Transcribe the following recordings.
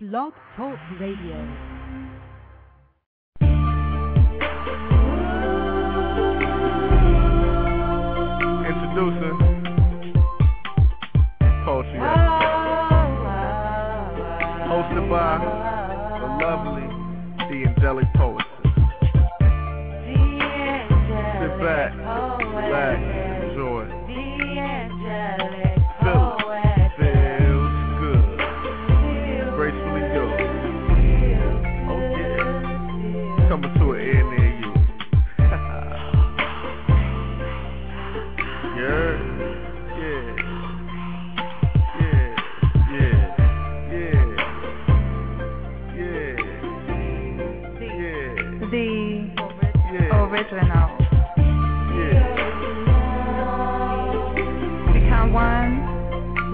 Blog Talk Radio.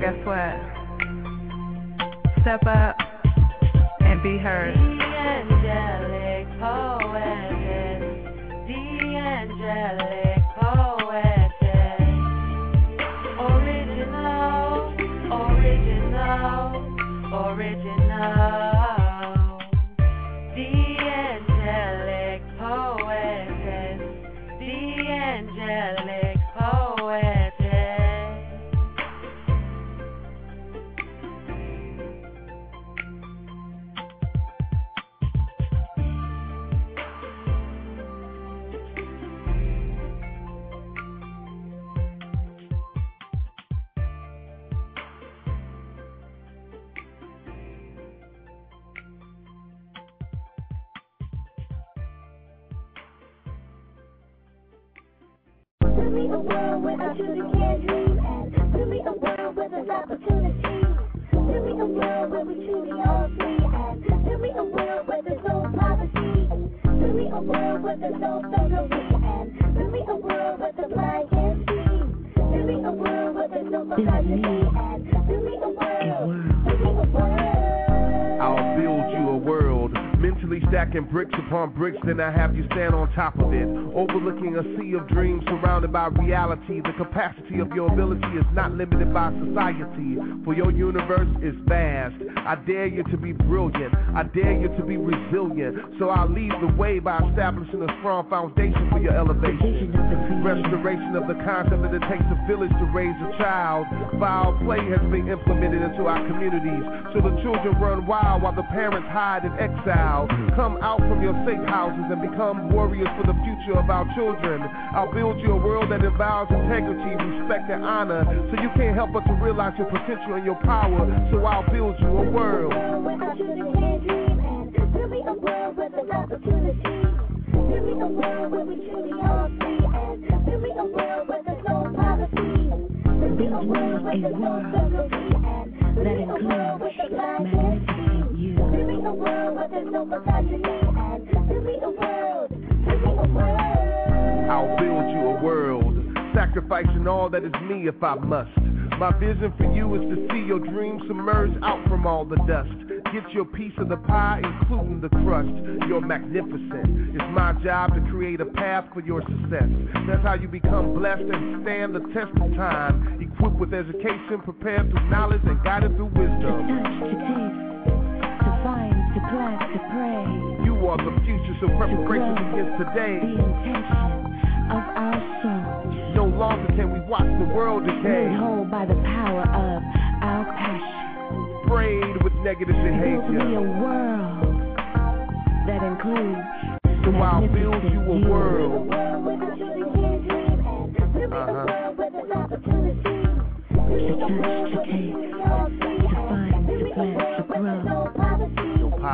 Guess what? Step up and be heard. angelic poetess, the angelic I have you stand on top of it. Overlooking a sea of dreams surrounded by reality. The capacity of your ability is not limited by society, for your universe is vast. I dare you to be brilliant. I dare you to be resilient. So I'll lead the way by establishing a strong foundation for your elevation. Restoration of the concept that it takes a village to raise a child. Foul play has been implemented into our communities, so the children run wild while the parents hide in exile. Come out from your safe houses and become warriors for the future of our children. I'll build you a world that involves integrity, respect, and honor, so you can't help but to realize your potential and your power. So I'll build you a world. where I truly can dream and give me a world where there's opportunity. Give me a world where we truly are free and give me a world where there's no poverty. Give me a world where there's no thuggery and give me a world where the blind can see. Give me a world where there's no misogyny I'll build you a world, sacrificing all that is me if I must. My vision for you is to see your dreams submerge out from all the dust. Get your piece of the pie, including the crust. You're magnificent. It's my job to create a path for your success. That's how you become blessed and stand the test of time. Equipped with education, prepared through knowledge, and guided through wisdom. To touch, to taste, to find, to plant, to pray. You are the future, so preparation begins today. The intention of our soul, No longer can we watch the world made decay. whole by the power of our passion. Sprayed with negative behavior. Build me a world that includes So I'll build you a world. world where I truly can dream and give me a Uh-huh. world where. To touch, to taste, to find, to plant, to grow.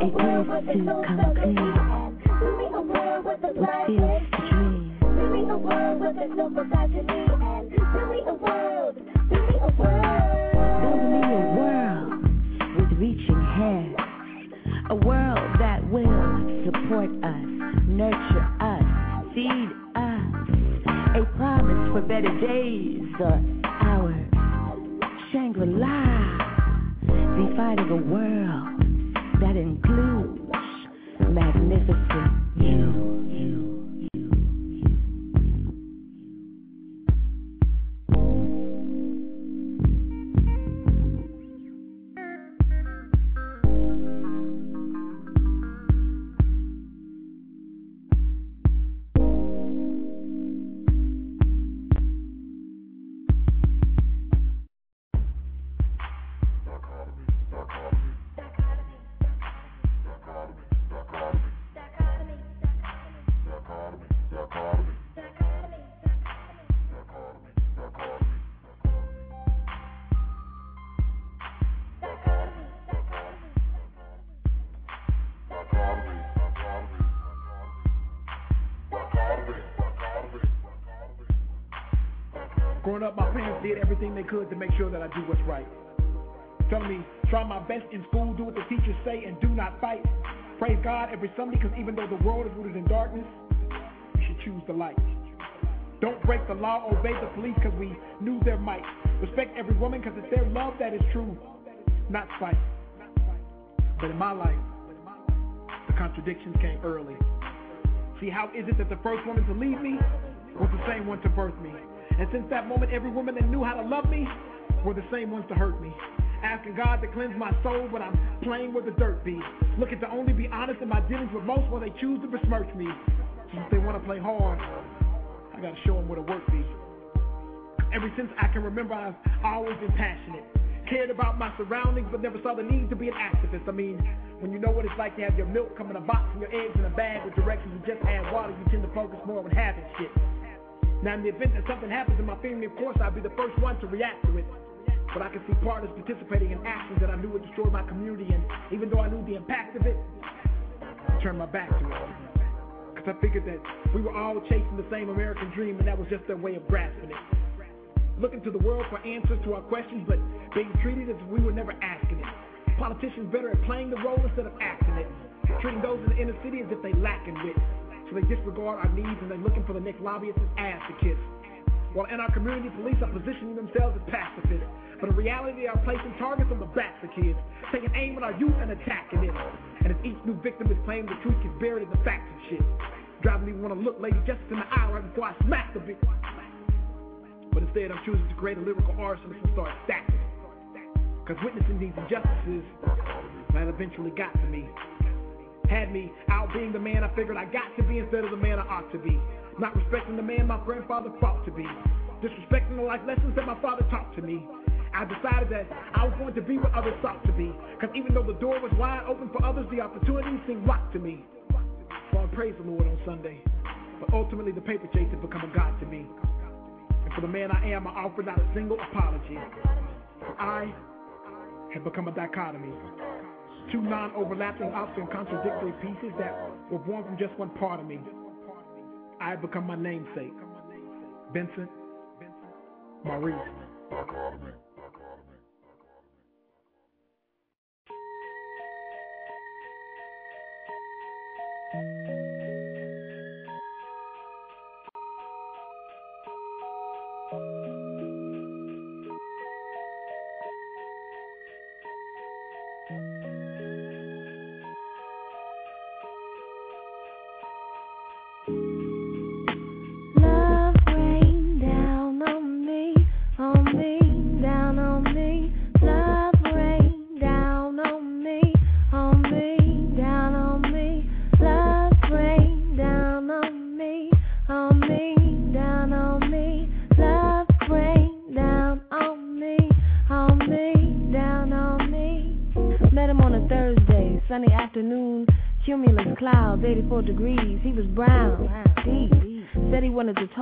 A place to come clean. What feels to dream. Did everything they could to make sure that I do what's right. Telling me, try my best in school, do what the teachers say, and do not fight. Praise God every Sunday, because even though the world is rooted in darkness, you should choose the light. Don't break the law, obey the police, because we knew their might. Respect every woman, because it's their love that is true, not spite. But in my life, the contradictions came early. See, how is it that the first woman to leave me was the same one to birth me? And since that moment, every woman that knew how to love me were the same ones to hurt me. Asking God to cleanse my soul, but I'm playing with the dirt be. Looking to only be honest in my dealings with most while they choose to besmirch me. If they want to play hard, I gotta show them where the work be. Ever since I can remember, I've always been passionate. Cared about my surroundings, but never saw the need to be an activist. I mean, when you know what it's like to have your milk come in a box and your eggs in a bag with directions to just add water, you tend to focus more on having shit. Now, in the event that something happens in my family, of course, I'll be the first one to react to it. But I can see partners participating in actions that I knew would destroy my community, and even though I knew the impact of it, I turned my back to it. Because I figured that we were all chasing the same American dream, and that was just their way of grasping it. Looking to the world for answers to our questions, but being treated as if we were never asking it. Politicians better at playing the role instead of acting it. Treating those in the inner city as if they lacking wit. So they disregard our needs and they're looking for the next lobbyist's ass to kiss. While in our community, police are positioning themselves as pacifists. But in reality, they are placing targets on the backs of kids, taking aim at our youth and attacking it. And as each new victim is claimed, the truth gets buried in the facts and shit. Driving me want to look lady Justice in the eye right before I smack the bitch. But instead, I'm choosing to create a lyrical arsonist and start stacking. Cause witnessing these injustices, man, eventually got to me. Had me out being the man I figured I got to be instead of the man I ought to be. Not respecting the man my grandfather fought to be. Disrespecting the life lessons that my father taught to me. I decided that I was going to be what others thought to be. Cause even though the door was wide open for others, the opportunity seemed locked to me. So I praise the Lord on Sunday. But ultimately, the paper chase had become a God to me. And for the man I am, I offer not a single apology. I have become a dichotomy. Two non-overlapping, often contradictory pieces that were born from just one part of me. I have become my namesake. Vincent Maurice.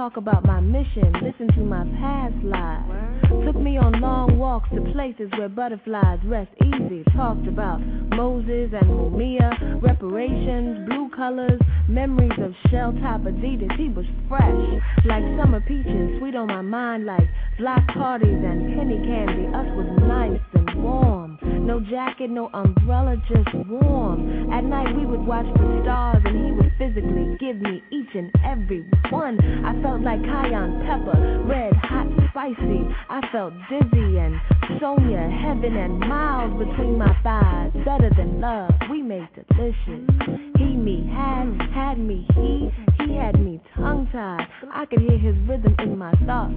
Talk about my mission, listen to my past lives. Took me on long walks to places where butterflies rest easy. Talked about Moses and Mumia, reparations, blue colors, memories of shell toe Adidas. He was fresh, like summer peaches, sweet on my mind like block parties and penny candy. Us was nice and warm. No jacket, no umbrella, just warm. At night we would watch the stars and he would physically give me each and every one. I felt like cayenne pepper, red, hot, spicy. I felt dizzy and Sonia, heaven and miles between my thighs. Better than love, we made delicious. He, me, had, had me, he, he had me tongue tied. I could hear his rhythm in my thoughts.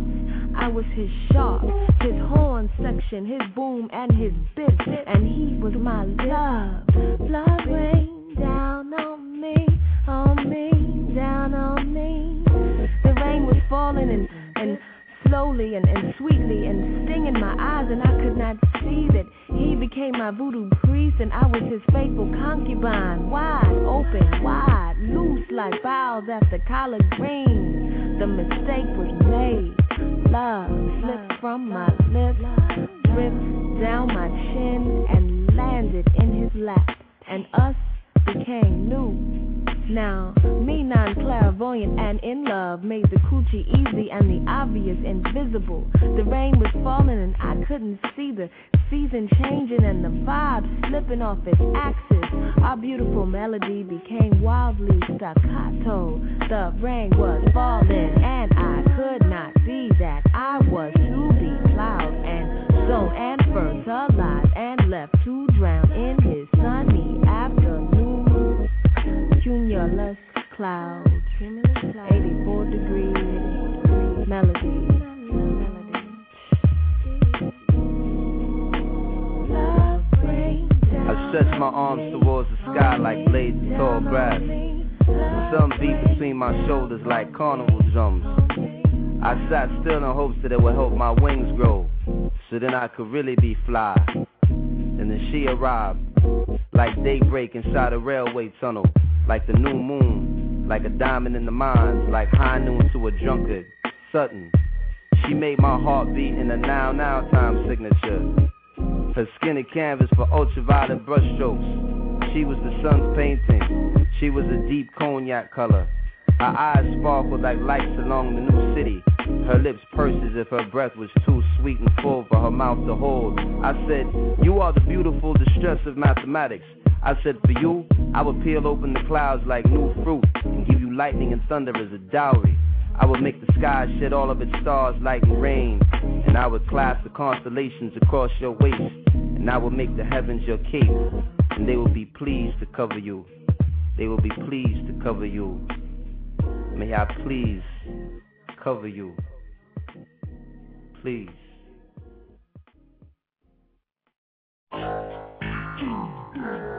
I was his sharp, his horn section, his boom and his bit, and he was my love. Blood rain down on me, on me, down on me. The rain was falling and and slowly and, and sweetly and stinging my eyes, and I could not see that he became my voodoo priest and I was his faithful concubine. Wide open, wide, loose like boughs after collard greens. The mistake was made. Love slipped from my lips, dripped down my chin, and landed in his lap. And us became new. Now, me non clairvoyant and in love made the coochie easy and the obvious invisible. The rain was falling and I couldn't see the season changing and the vibe slipping off its axis. Our beautiful melody became wildly staccato. The rain was falling and I could not see that I was to be plowed and sown and fertilized and left to drown in his sunny afternoon. Cumulus clouds, 84 degrees, melody. I stretch my arms towards the sky like blades of tall grass. The sun beat between my shoulders like carnival drums. I sat still in hopes that it would help my wings grow, so then I could really be fly. And then she arrived, like daybreak inside a railway tunnel, like the new moon, like a diamond in the mines, like high noon to a drunkard. Sutton, she made my heart beat in a now now time signature. Her skinny canvas for ultraviolet brushstrokes. She was the sun's painting. She was a deep cognac color. Her eyes sparkled like lights along the new city. Her lips pursed as if her breath was too sweet and full for her mouth to hold. I said, You are the beautiful distress of mathematics. I said, For you, I would peel open the clouds like new fruit and give you lightning and thunder as a dowry. I would make the sky shed all of its stars like rain, and I would clasp the constellations across your waist, and I would make the heavens your cape, and they will be pleased to cover you. They will be pleased to cover you. May I please cover you. Please.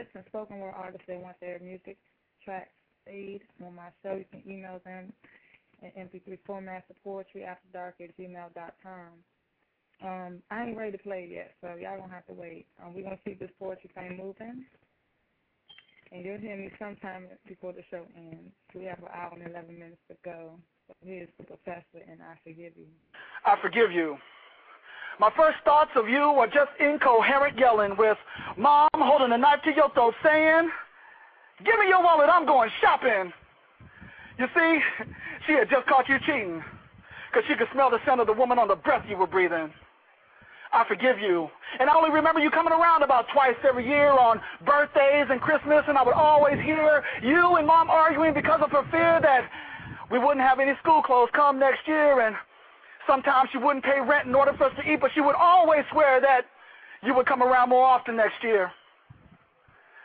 Poets and spoken word artists that want their music tracks played on my show, you can email them in MP3 format to poetry after dark at gmail.com. Um, I ain't ready to play yet, so y'all gonna have to wait. Um, we're gonna keep this poetry thing moving, and you'll hear me sometime before the show ends. We have an hour and eleven minutes to go. So here's the professor, and I forgive you. I forgive you. My first thoughts of you were just incoherent yelling with mom holding a knife to your throat saying, Give me your wallet, I'm going shopping. You see, she had just caught you cheating because she could smell the scent of the woman on the breath you were breathing. I forgive you. And I only remember you coming around about twice every year on birthdays and Christmas, and I would always hear you and mom arguing because of her fear that we wouldn't have any school clothes come next year, and sometimes she wouldn't pay rent in order for us to eat, but she would always swear that you would come around more often next year.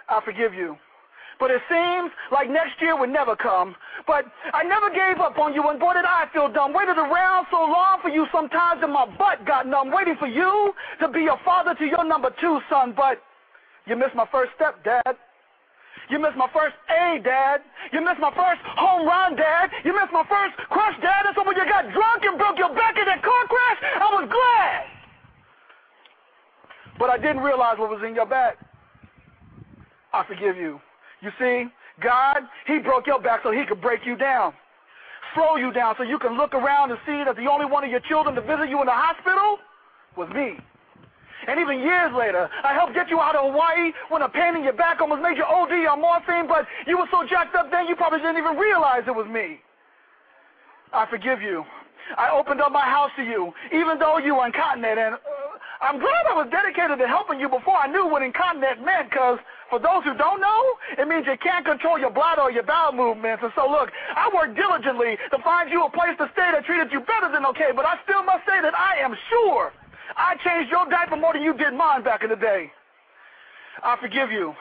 I forgive you. But it seems like next year would never come. But I never gave up on you, and boy, did I feel dumb. Waited around so long for you sometimes that my butt got numb, waiting for you to be a father to your number two son. But you missed my first step, Dad. You missed my first A, Dad. You missed my first home run, Dad. You missed my first crush, Dad. And so when you got drunk and broke your back in that car crash, I was glad. But I didn't realize what was in your back. I forgive you. You see, God, He broke your back so He could break you down, slow you down so you can look around and see that the only one of your children to visit you in the hospital was me. And even years later, I helped get you out of Hawaii when a pain in your back almost made you OD on morphine, but you were so jacked up then you probably didn't even realize it was me. I forgive you. I opened up my house to you, even though you were incontinent, and uh, I'm glad I was dedicated to helping you before I knew what incontinent meant, because For those who don't know, it means you can't control your bladder or your bowel movements. And so, look, I worked diligently to find you a place to stay that treated you better than okay, but I still must say that I am sure I changed your diaper more than you did mine back in the day. I forgive you.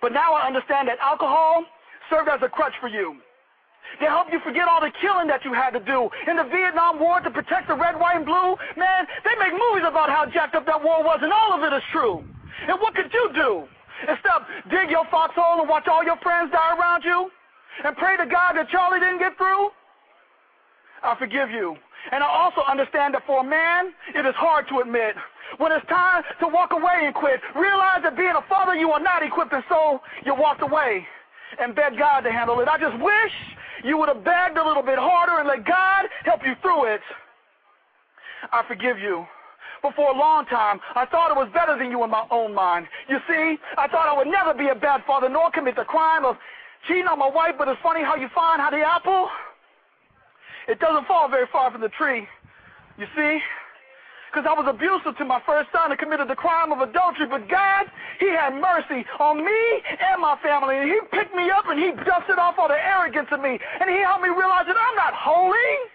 But now I understand that alcohol served as a crutch for you. To help you forget all the killing that you had to do in the Vietnam War to protect the red, white, and blue. Man, they make movies about how jacked up that war was, and all of it is true. And what could you do? Instead, dig your foxhole and watch all your friends die around you? And pray to God that Charlie didn't get through? I forgive you. And I also understand that for a man, it is hard to admit. When it's time to walk away and quit, realize that being a father, you are not equipped, and so you walked away and begged God to handle it. I just wish you would have begged a little bit harder and let God help you through it. I forgive you. But for a long time, I thought it was better than you in my own mind. You see, I thought I would never be a bad father nor commit the crime of cheating on my wife, but it's funny how you find how the apple, it doesn't fall very far from the tree. You see? Because I was abusive to my first son and committed the crime of adultery, but God, He had mercy on me and my family, and He picked me up and He dusted off all the arrogance in me, and He helped me realize that I'm not holy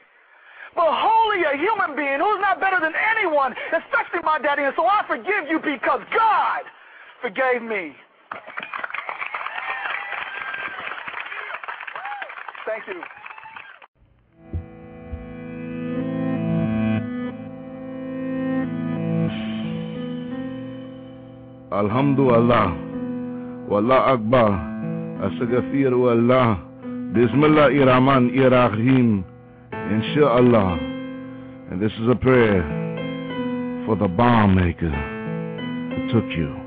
but holy a human being who's not better than anyone, especially my daddy. And so I forgive you because God forgave me. Thank you. Alhamdulillah. Wallah Akbar. Astagfiru Allah. Bismillahirrahmanirrahim. Inshallah. And this is a prayer for the bomb maker who took you.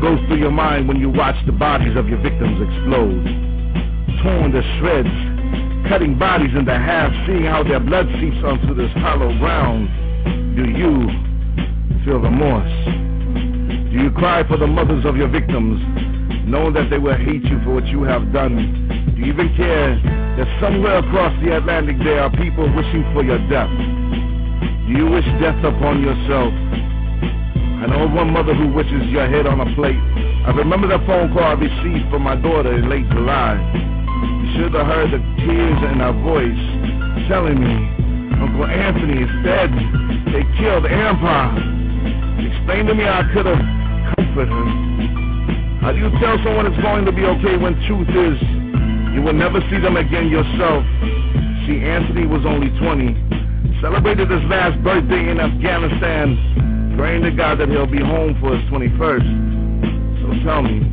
Goes through your mind when you watch the bodies of your victims explode. Torn to shreds, cutting bodies into half, seeing how their blood seeps onto this hollow ground. Do you feel remorse? Do you cry for the mothers of your victims, knowing that they will hate you for what you have done? Do you even care that somewhere across the Atlantic there are people wishing for your death? Do you wish death upon yourself? I know of one mother who wishes your head on a plate. I remember the phone call I received from my daughter in late July. You should have heard the tears in her voice telling me Uncle Anthony is dead. They killed Empire. Explain to me how I could have comforted her. How do you tell someone it's going to be okay when truth is you will never see them again yourself? See, Anthony was only 20. Celebrated his last birthday in Afghanistan praying to God that he'll be home for his 21st. So tell me,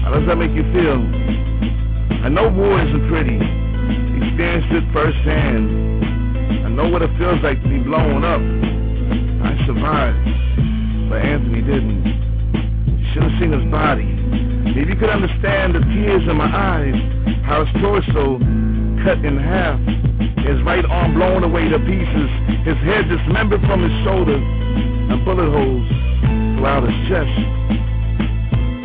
how does that make you feel? I know war isn't pretty. Experienced it firsthand. I know what it feels like to be blown up. I survived, but Anthony didn't. You should have seen his body. Maybe you could understand the tears in my eyes, how his torso cut in half, his right arm blown away to pieces, his head dismembered from his shoulder, and bullet holes throughout his chest.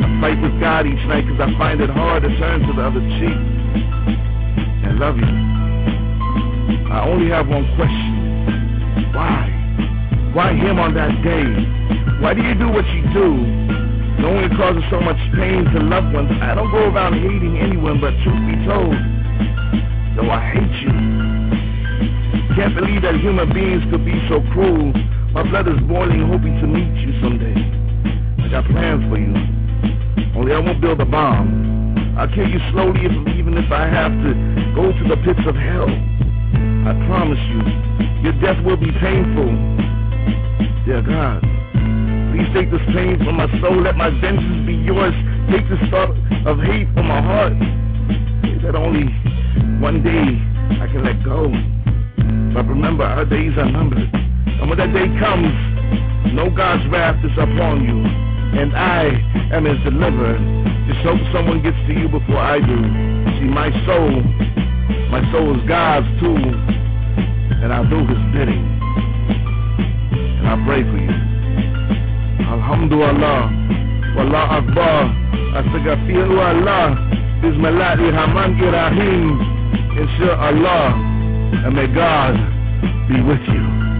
I fight with God each night because I find it hard to turn to the other cheek and love you. I only have one question. Why? Why him on that day? Why do you do what you do? Knowing it causes so much pain to loved ones. I don't go around hating anyone, but truth be told, though I hate you. Can't believe that human beings could be so cruel. My blood is boiling, hoping to meet you someday. I got plans for you. Only I won't build a bomb. I'll kill you slowly, if, even if I have to go to the pits of hell. I promise you, your death will be painful. Dear God, please take this pain from my soul. Let my vengeance be yours. Take this thought of hate from my heart. That only one day I can let go. But remember, our days are numbered. And when that day comes, no God's wrath is upon you. And I am his deliverer. Just hope someone gets to you before I do. See, my soul, my soul is God's too. And I'll do his bidding. And I pray for you. Alhamdulillah. Wallah Akbar. Astagfiru Allah. Bismillah Rahman Rahim, Inshallah, and may God be with you.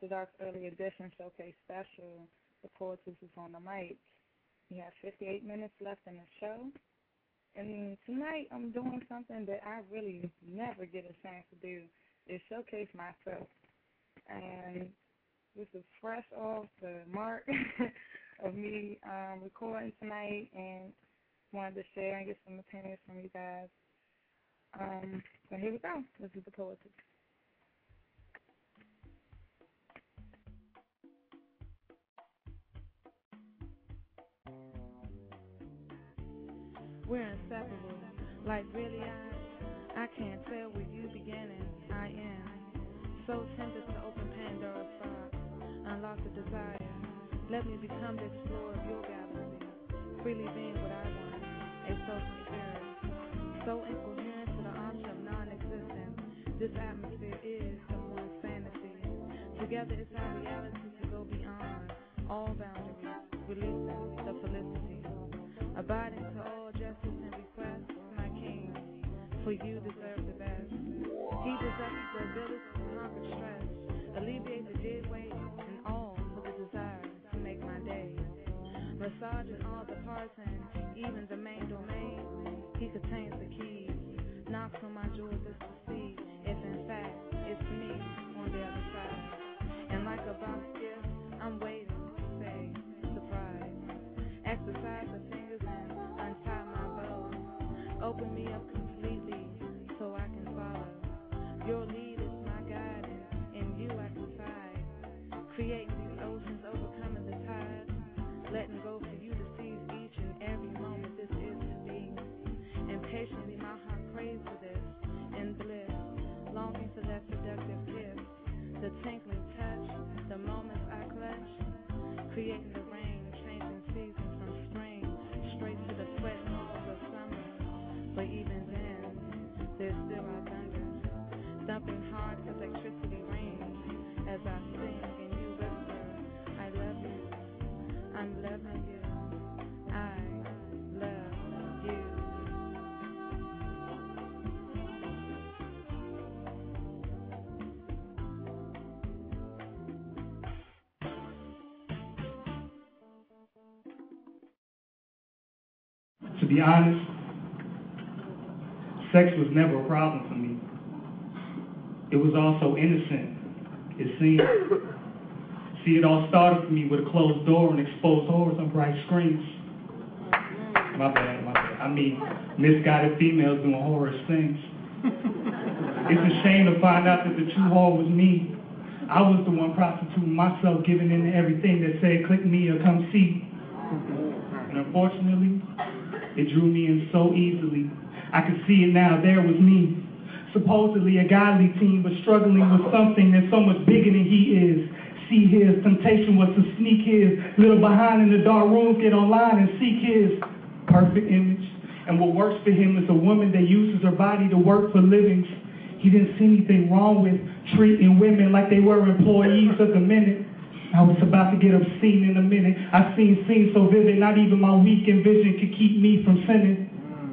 After Dark Early Edition Showcase Special. The poetess is on the mic. We have 58 minutes left in the show. And tonight I'm doing something that I really never get a chance to do is showcase myself. And this is fresh off the mark of me um, recording tonight and wanted to share and get some opinions from you guys. Um, so here we go. This is the poetess. We're inseparable. Like really, I, I can't tell where you begin and I am. So tempted to open Pandora's box, unlock the desire. Let me become the explorer of your galaxy, freely being what I want, a social spirit. So incoherent to the arms of non-existence, this atmosphere is someone's fantasy. Together it's our reality to go beyond all boundaries, releasing the felicity. Abiding to all justice and requests, my king, for you deserve the best. He possesses the ability to conquer stress, alleviate the dead weight, and all for the desire to make my day. Massaging all the parts and even the main domain, he contains the keys, knocks on my doors just to see if in fact it's me on the other side. And like a boss gift, I'm waiting Open me up completely so I can follow. Your lead is my guide, and in you I confide. Creating these oceans, overcoming the tides. Letting go for you to seize each and every moment this is to be. And patiently my heart prays for this in bliss. Longing for that seductive kiss. The tinkling touch, the moments I clutch. Creating Electricity as I sing and you whisper, I love you. I'm loving you. I love you. To be honest, sex was never a problem for me. It was also innocent, it seemed. See, it all started for me with a closed door and exposed horrors on bright screens. My bad, my bad. I mean, misguided females doing horror things. It's a shame to find out that the true horror was me. I was the one prostituting myself, giving in to everything that said, click me or come see. And unfortunately, it drew me in so easily. I could see it now. There was me. Supposedly a godly teen, but struggling with something that's so much bigger than he is. See his temptation was to sneak his little behind in the dark rooms, get online and seek his perfect image. And what works for him is a woman that uses her body to work for livings. He didn't see anything wrong with treating women like they were employees of the minute. I was about to get obscene in a minute. I seen scenes so vivid, not even my weakened vision could keep me from sinning.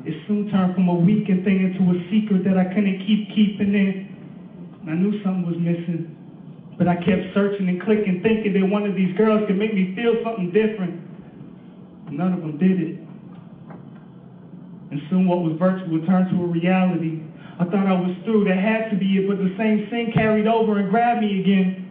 It soon turned from a weakened thing into a secret that I couldn't keep keeping in. And I knew something was missing. But I kept searching and clicking, thinking that one of these girls could make me feel something different. None of them did it. And soon what was virtual turned to a reality. I thought I was through, that had to be it, but the same sin carried over and grabbed me again.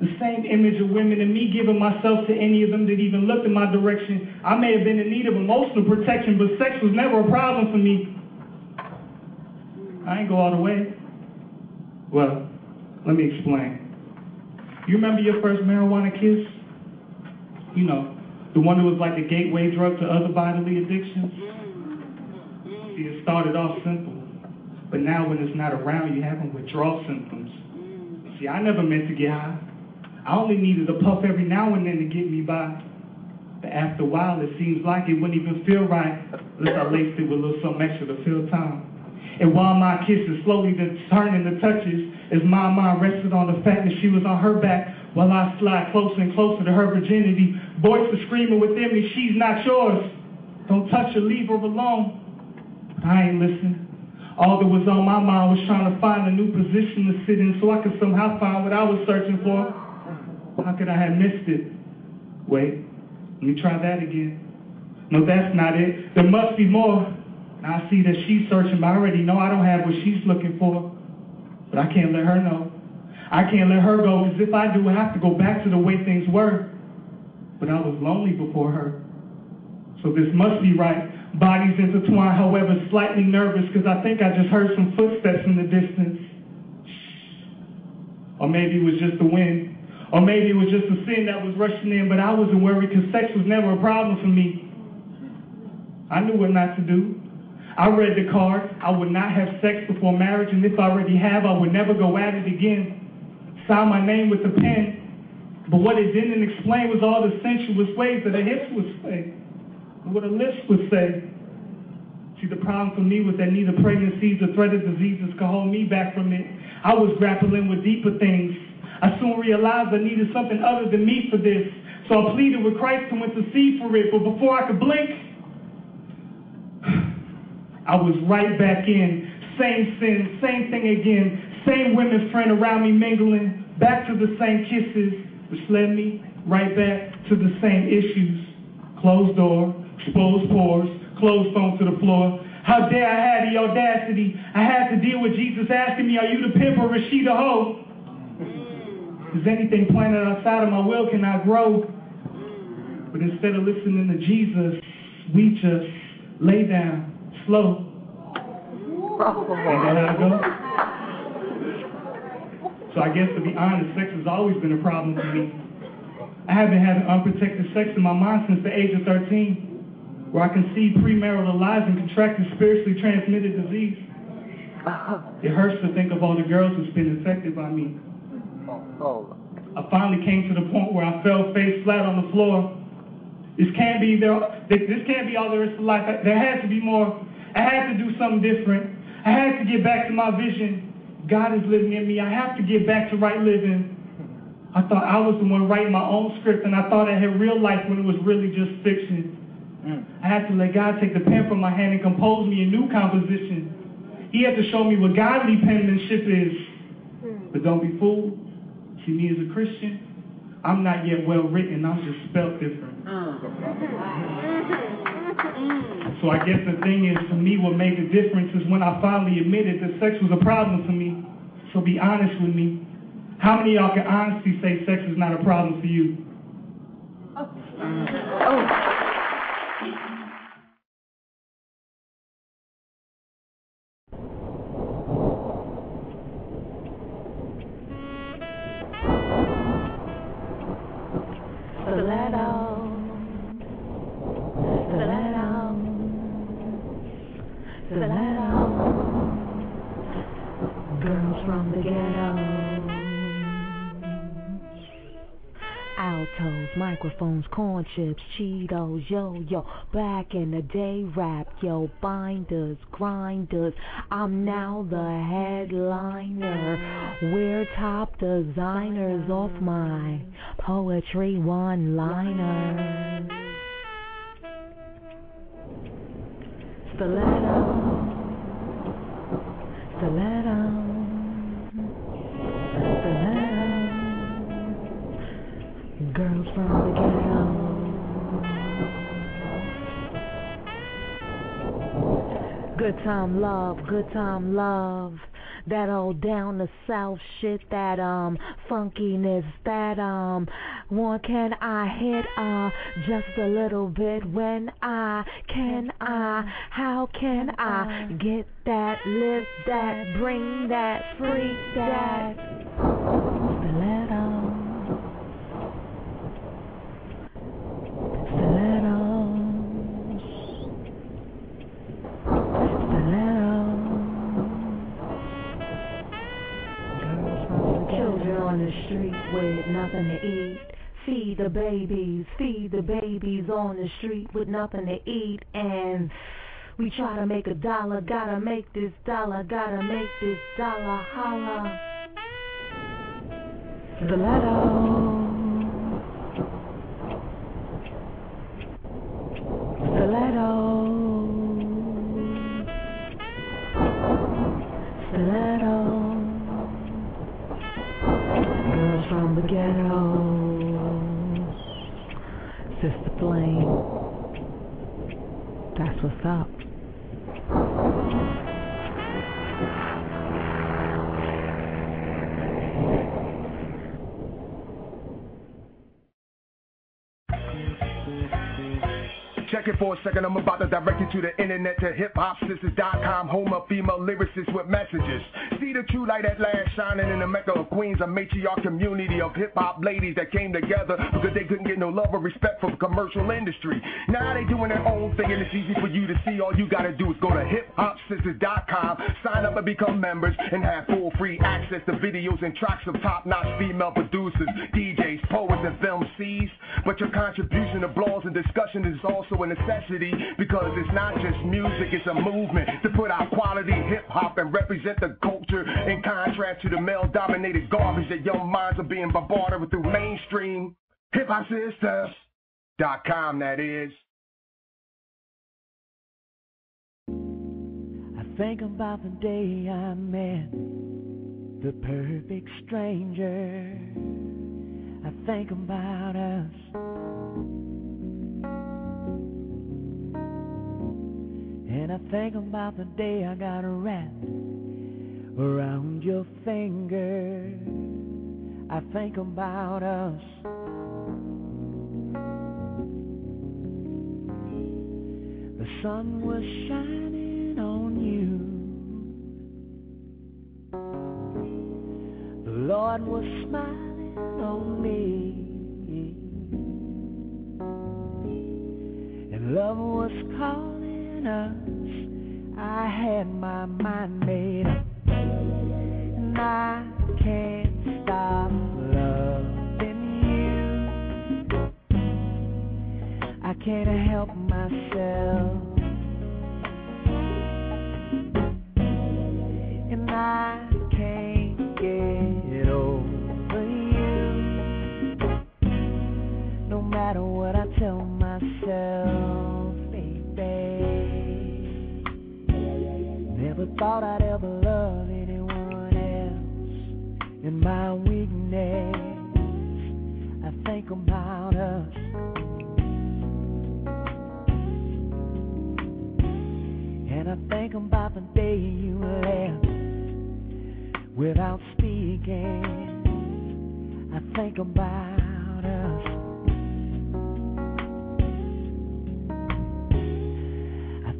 The same image of women and me giving myself to any of them that even looked in my direction. I may have been in need of emotional protection, but sex was never a problem for me. I ain't go all the way. Well, let me explain. You remember your first marijuana kiss? You know, the one that was like a gateway drug to other bodily addictions. See, it started off simple, but now when it's not around, you having withdrawal symptoms. See, I never meant to get high. I only needed a puff every now and then to get me by. But after a while, it seems like it wouldn't even feel right unless I laced it with a little something extra to fill time. And while my kisses slowly turning to touches, as my mind rested on the fact that she was on her back, while I slide closer and closer to her virginity, voices screaming within me, she's not yours. Don't touch her, leave her alone. But I ain't listening. All that was on my mind was trying to find a new position to sit in so I could somehow find what I was searching for. How could I have missed it? Wait, let me try that again. No, that's not it. There must be more. I see that she's searching, but I already know I don't have what she's looking for. But I can't let her know. I can't let her go, because if I do, I have to go back to the way things were. But I was lonely before her. So this must be right. Bodies intertwined, however, slightly nervous, because I think I just heard some footsteps in the distance. Or maybe it was just the wind. Or maybe it was just a sin that was rushing in, but I wasn't worried because sex was never a problem for me. I knew what not to do. I read the card. I would not have sex before marriage, and if I already have, I would never go at it again. Sign my name with a pen. But what it didn't explain was all the sensuous ways that a hips would say, what a lips would say. See, the problem for me was that neither pregnancies or threat of diseases could hold me back from it. I was grappling with deeper things. I soon realized I needed something other than me for this. So I pleaded with Christ and went to see for it. But before I could blink, I was right back in. Same sin, same thing again. Same women friend around me mingling. Back to the same kisses, which led me right back to the same issues. Closed door, exposed pores, closed phone to the floor. How dare I have the audacity? I had to deal with Jesus asking me, are you the pimp or is she the hoe? Is anything planted outside of my will can I grow? But instead of listening to Jesus, we just lay down slow. And I go. So I guess to be honest, sex has always been a problem for me. I have been having unprotected sex in my mind since the age of 13, where I conceived premarital lies and contracted spiritually transmitted disease. It hurts to think of all the girls who's been infected by me. Oh. I finally came to the point where I fell face flat on the floor. This can't be there. This can't be all there is to life. There had to be more. I had to do something different. I had to get back to my vision. God is living in me. I have to get back to right living. I thought I was the one writing my own script, and I thought I had real life when it was really just fiction. Mm. I had to let God take the pen from my hand and compose me a new composition. He had to show me what godly penmanship is. Hmm. But don't be fooled. See, me as a Christian, I'm not yet well written. I'm just spelled different. So I guess the thing is, for me, what made the difference is when I finally admitted that sex was a problem for me. So be honest with me. How many of y'all can honestly say sex is not a problem for you? Oh. Stiletto. Microphones, corn chips, Cheetos, yo yo. Back in the day, rap, yo, binders, grinders. I'm now the headliner. We're top designers off my poetry one liner. Stiletto. Stiletto. Girls from the ghetto. Good time love, good time love. That old down the south shit, that um funkiness, that um one can I hit uh just a little bit when I can I how can I get that lift that bring that freak that on the street with nothing to eat. Feed the babies, feed the babies on the street with nothing to eat. And we try to make a dollar, gotta make this dollar, gotta make this dollar holla. Stiletto. Stiletto. From the ghetto. Sister Flame. That's what's up. It for a second, I'm about to direct you to the internet to hiphopsisters.com, home of female lyricists with messages. See the true light at last shining in the Mecca of Queens, a matriarch community of hip hop ladies that came together because they couldn't get no love or respect from the commercial industry. Now they doing their own thing and it's easy for you to see. All you gotta do is go to hiphopsisters.com, sign up and become members, and have full free access to videos and tracks of top notch female producers, DJs, poets, and film C's. But your contribution to blogs and discussion is also a necessity because it's not just music, it's a movement to put out quality hip hop and represent the culture in contrast to the male dominated garbage that young minds are being bombarded with through mainstream hiphopsisters.com, that is. I think about the day I met the perfect stranger. I think about us. And I think about the day I got wrapped around your finger. I think about us. The sun was shining on you. The Lord was smiling on me. And love was calling us. I had my mind made up. And I can't stop loving you. I can't help myself. And I can't get over you. No matter what I tell myself, Never thought I'd ever love anyone else. In my weakness, I think about us. And I think about the day you left without speaking. I think about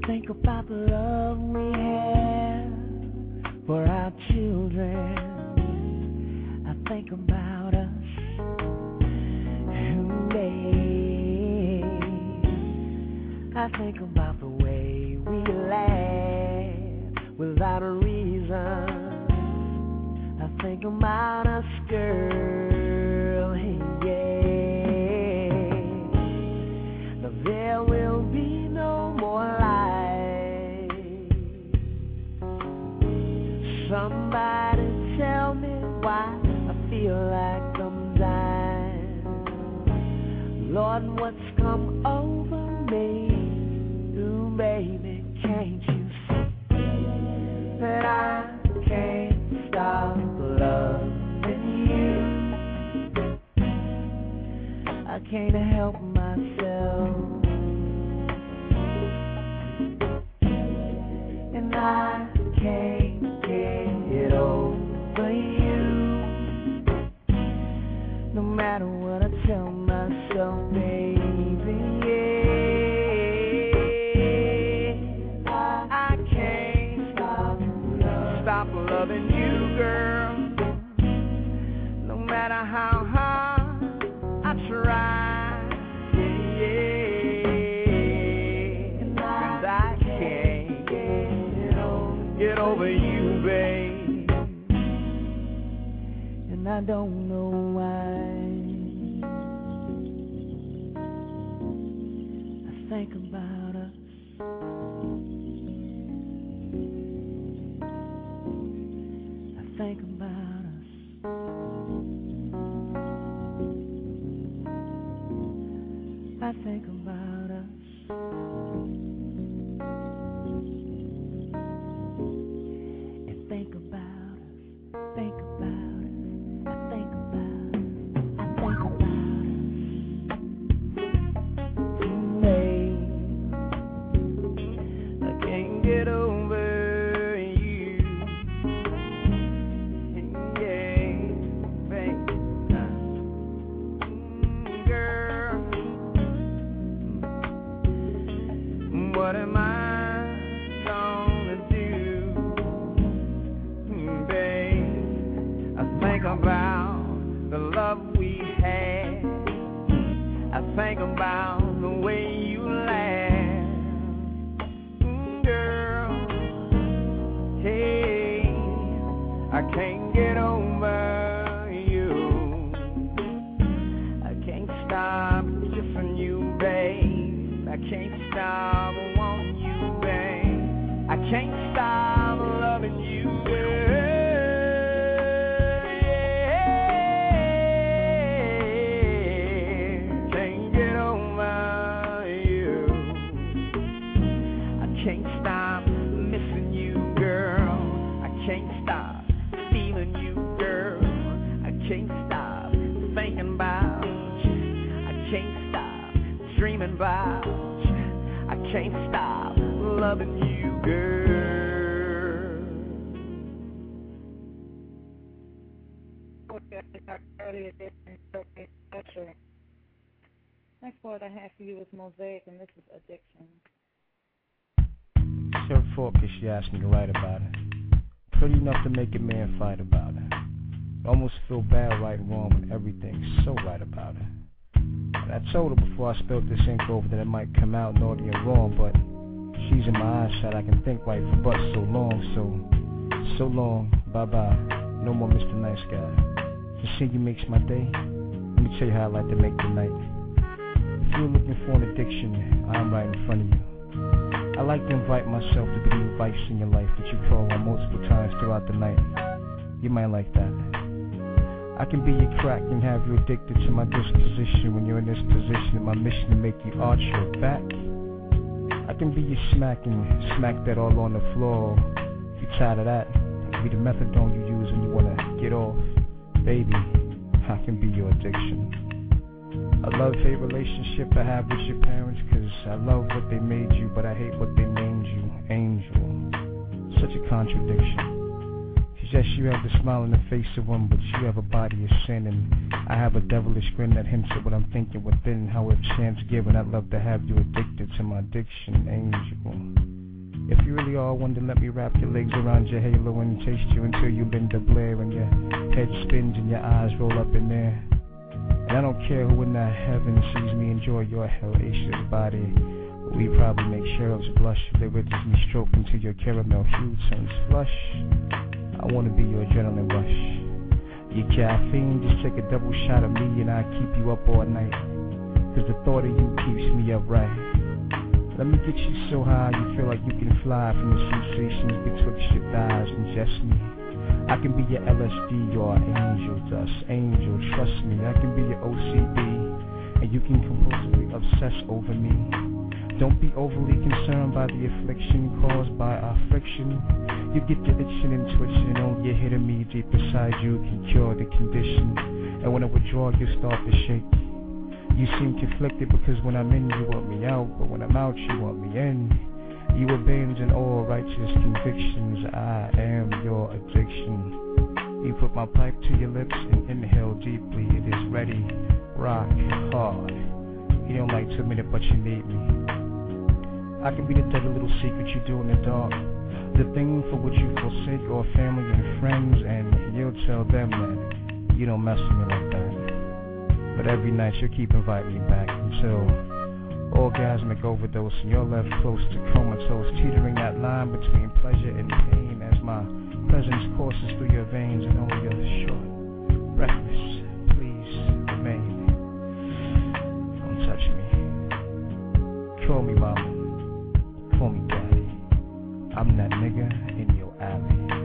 think about the love we have for our children. I think about us. Ooh, babe. I think about the way we laugh without a reason. I think about us, girl. Lord, what's come over me? Ooh, baby, can't you see that I can't stop loving you? I can't help myself. And I can't get over you. No matter what I tell myself, Asked me to write about it. Pretty enough to make a man fight about it. Almost feel bad right and wrong when everything's so right about it. And I told her before I spilled this ink over that it might come out naughty and wrong, but she's in my eyeshot. I can think right for but so long, so, so long. Bye bye. No more Mr. Nice Guy. To see you makes my day. Let me tell you how I like to make the night. If you're looking for an addiction, I'm right in front of you. I like to invite myself to be the vice in your life that you call on multiple times throughout the night. You might like that. I can be your crack and have you addicted to my disposition when you're in this position. My mission to make you arch your back. I can be your smack and smack that all on the floor. If you're tired of that, I be the methadone you use when you wanna get off. Baby, I can be your addiction. A love-hate relationship I have with your parents Cause I love what they made you But I hate what they named you Angel. Such a contradiction. Cause yes, you have the smile on the face of one But you have a body of sin And I have a devilish grin that hints at what I'm thinking within How if chance given. I'd love to have you addicted to my addiction Angel. If you really are one, then let me wrap your legs around your halo and chase you until you Linda Blair and your head spins and your eyes roll up in there. And I don't care who in that heaven sees me enjoy your hellacious body. We probably make seraphs blush me stroke until your caramel hue turns flush. I wanna be your adrenaline rush. Your caffeine, just take a double shot of me and I'll keep you up all night. Cause the thought of you keeps me upright. Let me get you so high you feel like you can fly from the sensations betwixt your thighs and just me. I can be your LSD, your angel dust, angel, trust me. I can be your OCD, and you can compulsively obsess over me. Don't be overly concerned by the affliction caused by our friction. You get the itching and twitching, and only a hit of me deep inside you can cure the condition. And when I withdraw, you start to shake. You seem conflicted because when I'm in, you want me out, but when I'm out, you want me in. You abandon all righteous convictions. I am your addiction. You put my pipe to your lips and inhale deeply. It is ready. Rock hard. You don't like to admit it, but you need me. I can be the dirty little secret you do in the dark. The thing for which you forsake your family and friends, and you'll tell them that you don't mess with me like that. But every night you'll keep inviting me back until Orgasmic overdose, and you're left close to comatose, teetering that line between pleasure and pain as my presence courses through your veins and only a short, breathless, please remain. Don't touch me. Call me mama. Call me daddy. I'm that nigga in your alley.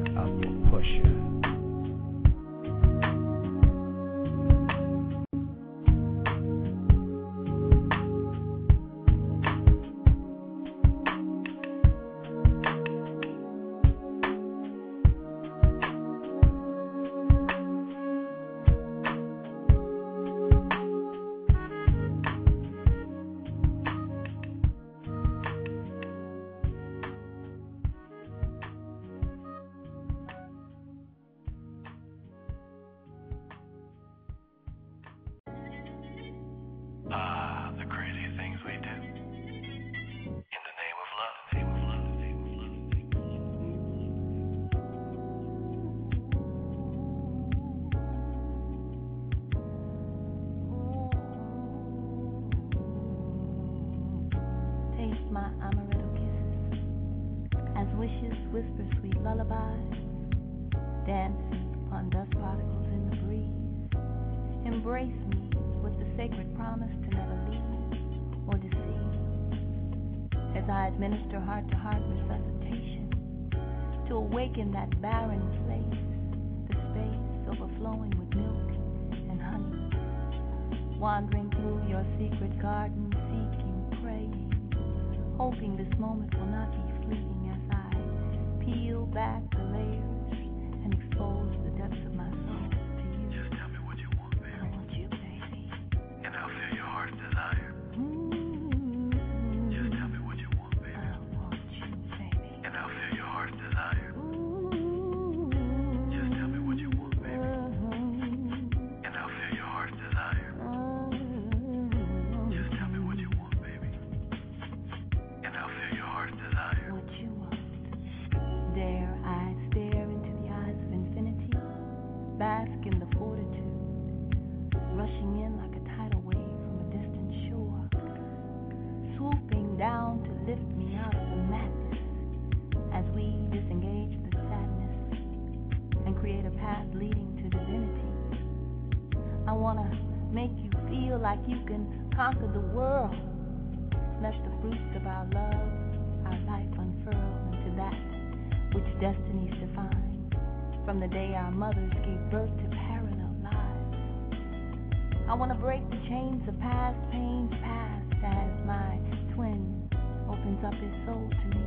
The past, pain to past, as my twin opens up his soul to me.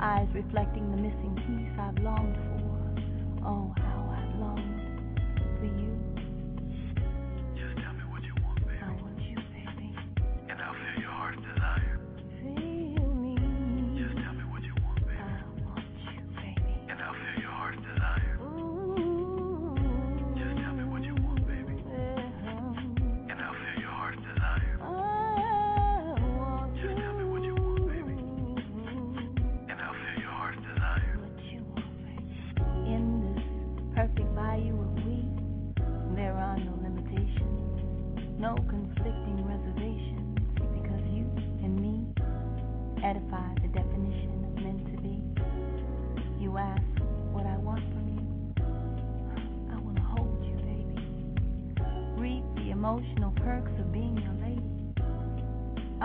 Eyes reflecting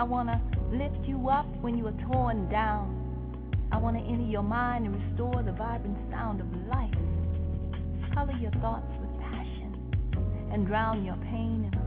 I want to lift you up when you are torn down. I want to enter your mind and restore the vibrant sound of life. Color your thoughts with passion and drown your pain in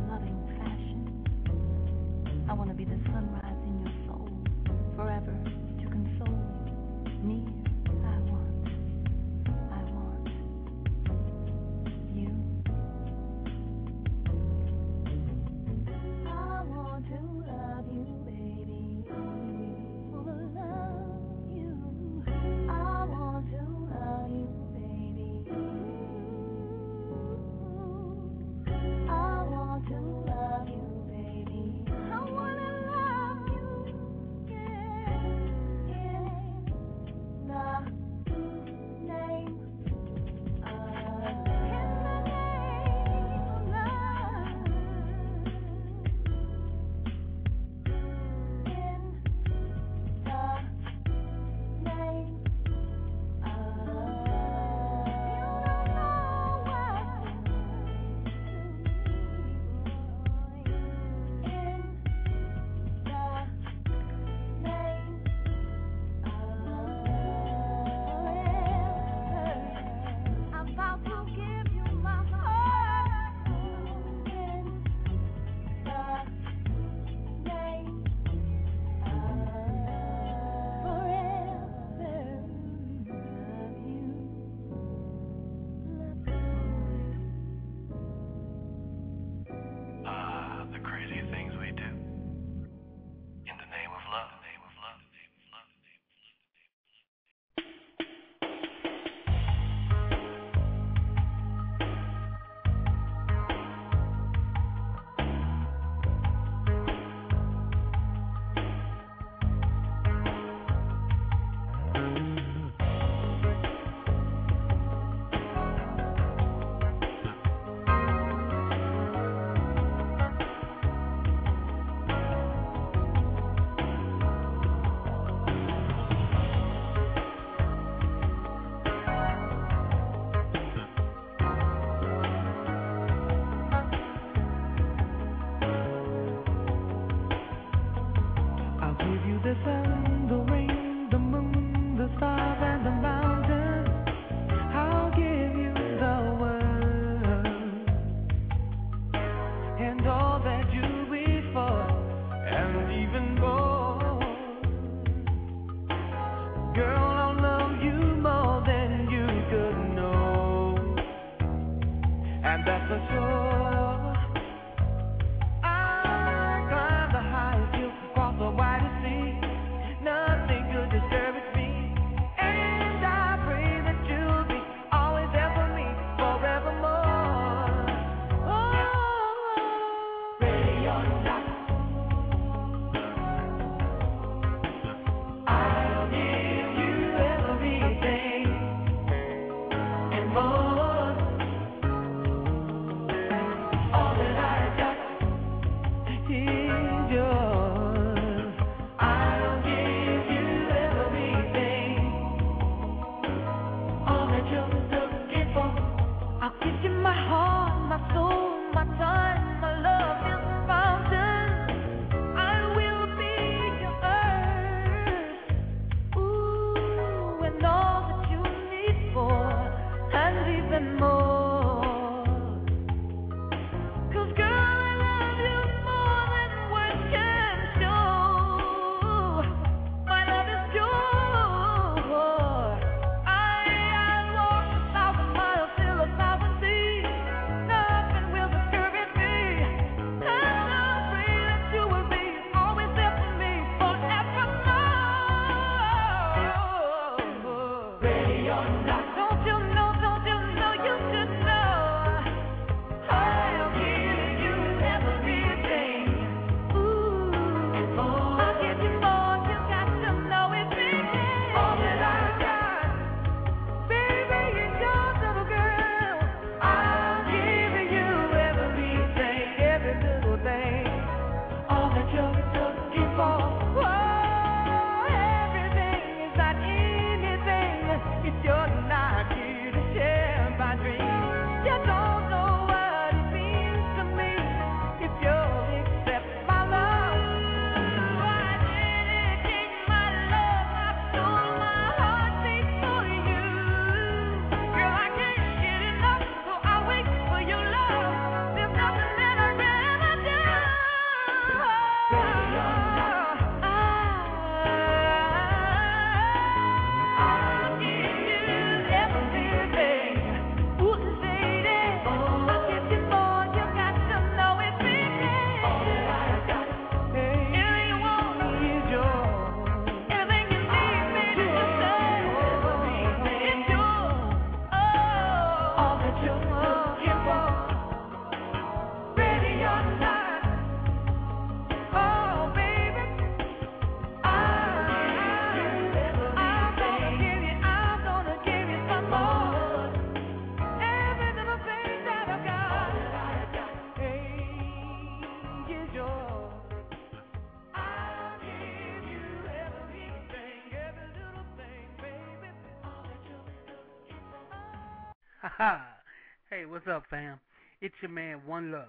what's up, fam? It's your man, One Love.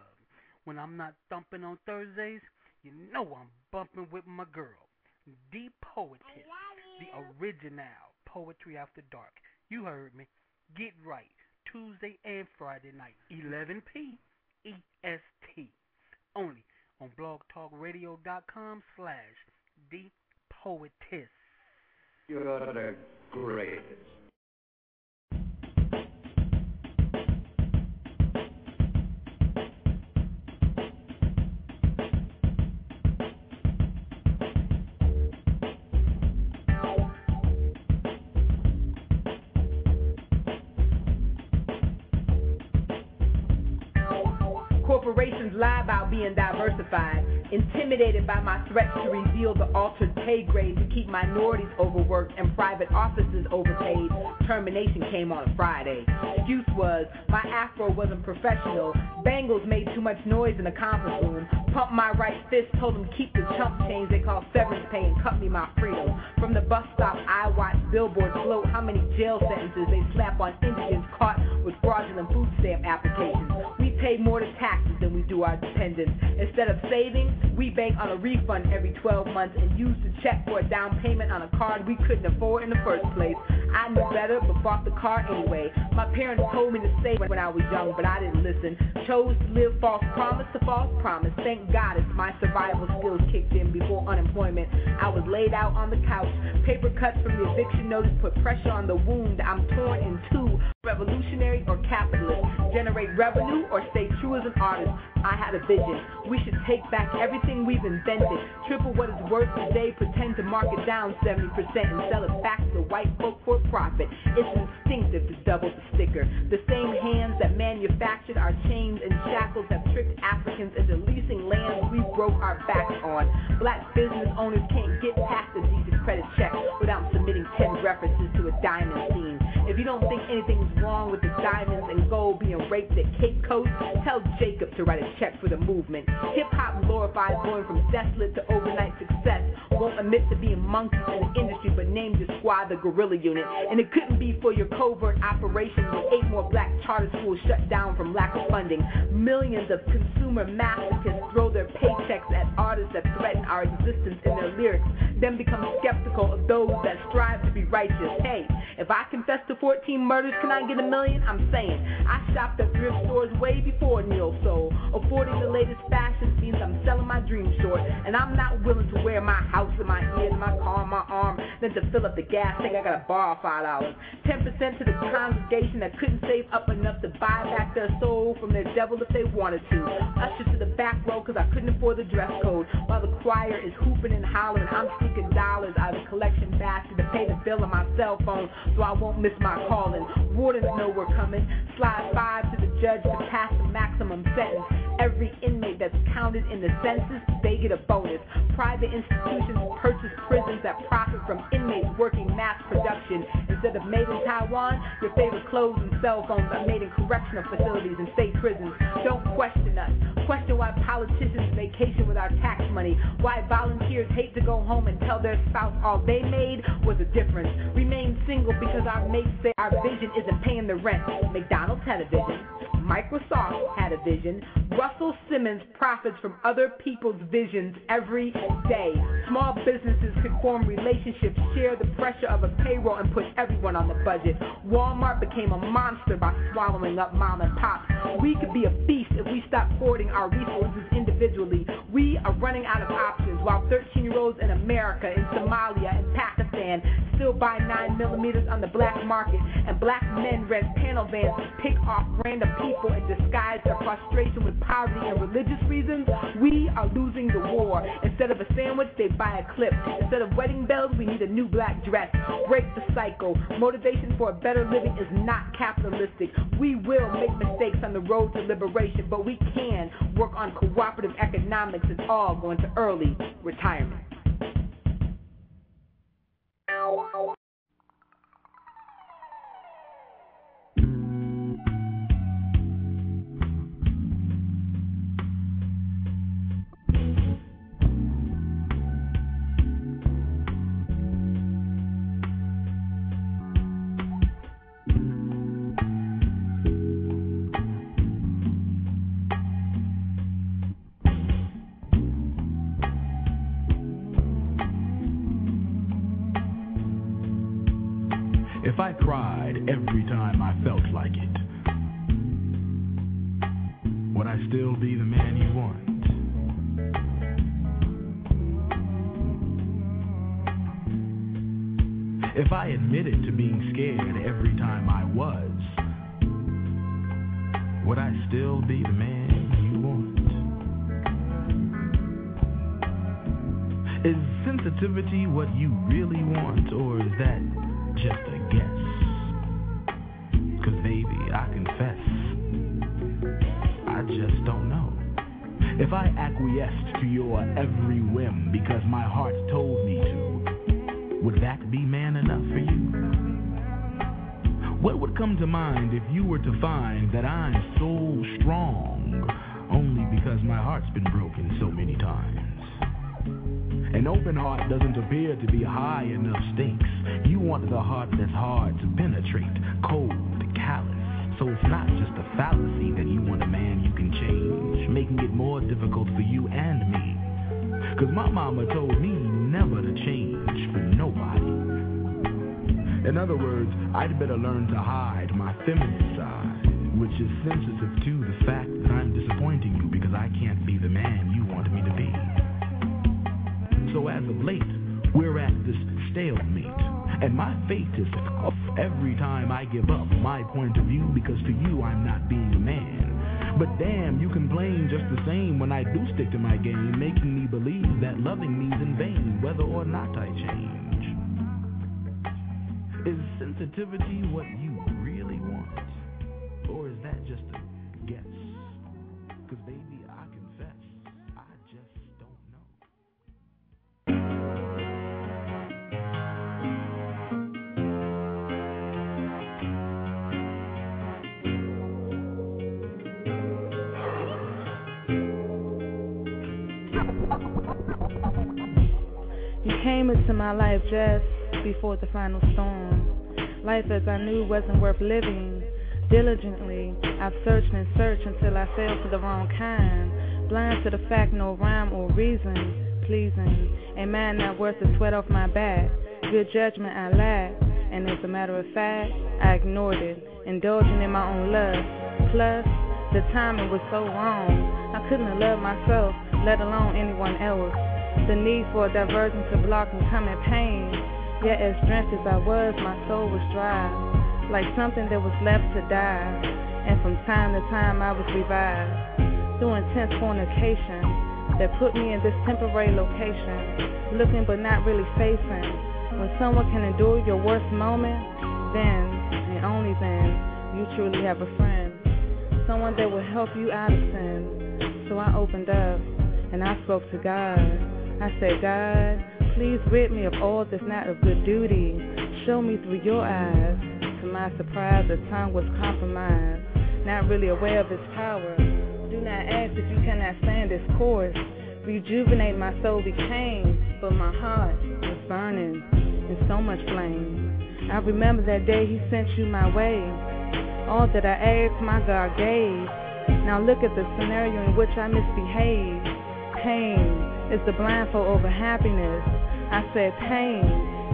When I'm not thumping on Thursdays, you know I'm bumping with my girl, the poetess, the original Poetry After Dark. You heard me. Get right. Tuesday and Friday night, 11 p. EST. Only on blogtalkradio.com slash the poetess. You're the greatest. About being diversified, intimidated by my threats to reveal the altered pay grade to keep minorities overworked and private offices overpaid. Termination came on a Friday. Excuse was my afro wasn't professional. bangles made too much noise in the conference room. Pumped my right fist, told them keep the chump change they call severance pay and cut me my freedom. From the bus stop, I watched billboards float how many jail sentences they slap on Indians caught with fraudulent food stamp applications. We pay more to taxes than we do our dependents. Instead of savings, we bank on a refund every 12 months and use the check for a down payment on a card we couldn't afford in the first place. I knew better, but bought the car anyway. My parents told me to save when I was young, but I didn't listen. Chose to live false promise to false promise. Thank God it's my survival skills kicked in before unemployment. I was laid out on the couch. Paper cuts from the eviction notice put pressure on the wound. I'm torn in two, revolutionary or capitalist. generate revenue or stay true as an artist. I had a vision. We should take back everything we've invented, triple what it's worth today, pretend to mark it down 70% and sell it back to white folk for profit. It's instinctive to double the sticker. The same hands that manufactured our chains and shackles have tricked Africans into leasing lands we broke our backs on. Black business owners can't get past a decent credit check without submitting 10 references to a diamond scene. If you don't think anything's wrong with the diamonds and gold being raped at Cape Coast, tell Jacob to write a check for the movement. Hip hop glorifies going from desolate to overnight success. Won't admit to being monkeys in the industry, but named your squad the Guerrilla Unit. And it couldn't be for your covert operations with eight more black charter schools shut down from lack of funding. Millions of consumer masochists throw their paychecks at artists that threaten our existence in their lyrics, then become skeptical of those that strive to be righteous. Hey, if I confess to 14 murders, can I get a million? I'm saying I shopped at thrift stores way before Neil sold. Affording the latest fashions means I'm selling my dreams short, and I'm not willing to wear my house in my ears, my car my arm, then to fill up the gas tank I gotta borrow five dollars. Ten percent to the congregation that couldn't save up enough to buy back their soul from their devil if they wanted to. Usher to the back row cause I couldn't afford the dress code. While the choir is hooping and hollering, I'm sneaking dollars out of the collection basket to pay the bill on my cell phone so I won't miss my calling. Wardens know we're coming. Slide five to the judge to pass the maximum sentence. Every inmate that's counted in the census, they get a bonus. Private institutions purchase prisons that profit from inmates working mass production. Instead of made in Taiwan, your favorite clothes and cell phones are made in correctional facilities and state prisons. Don't question us. Question why politicians vacation with our tax money. Why volunteers hate to go home and tell their spouse all they made was a difference. Remain single because our mates say our vision isn't paying the rent. McDonald's had a vision. Microsoft had a vision. Russell Simmons profits from other people's visions every day. Small businesses could form relationships, share the pressure of a payroll, and put everyone on the budget. Walmart became a monster by swallowing up mom and pop. We could be a beast if we stop hoarding our resources individually. We are running out of options while 13 year olds in America, in Somalia, and Pakistan still buy 9 millimeters on the black market, and black men rent panel vans to pick off random people and disguise their frustration with poverty and religious reasons. We are losing the war. Instead of a sandwich, they buy a clip. Instead of wedding bells, we need a new black dress. Break the cycle. Motivation for a better living is not capitalistic. We will make mistakes on the road to liberation, but we can work on cooperative economics. It's all going to early retirement. Sensitivity what you really want, or is that before the final storm. Life as I knew wasn't worth living. Diligently, I've searched and searched until I fell for the wrong kind. Blind to the fact, no rhyme or reason. Pleasing, a man not worth the sweat off my back. Good judgment I lacked, and as a matter of fact, I ignored it, indulging in my own lust. Plus, the timing was so wrong. I couldn't have loved myself, let alone anyone else. The need for a diversion to block and incoming pain. Yet as drenched as I was, my soul was dry, like something that was left to die. And from time to time I was revived through intense fornication that put me in this temporary location, looking but not really facing. When someone can endure your worst moment, then and only then you truly have a friend, someone that will help you out of sin. So I opened up and I spoke to God. I said, God, please rid me of all that's not of good duty. Show me through your eyes. To my surprise, the tongue was compromised, not really aware of its power. Do not ask if you cannot stand this course. Rejuvenate my soul became, but my heart was burning in so much flame. I remember that day he sent you my way. All that I asked, my God gave. Now look at the scenario in which I misbehaved. Pain is the blindfold over happiness. I said pain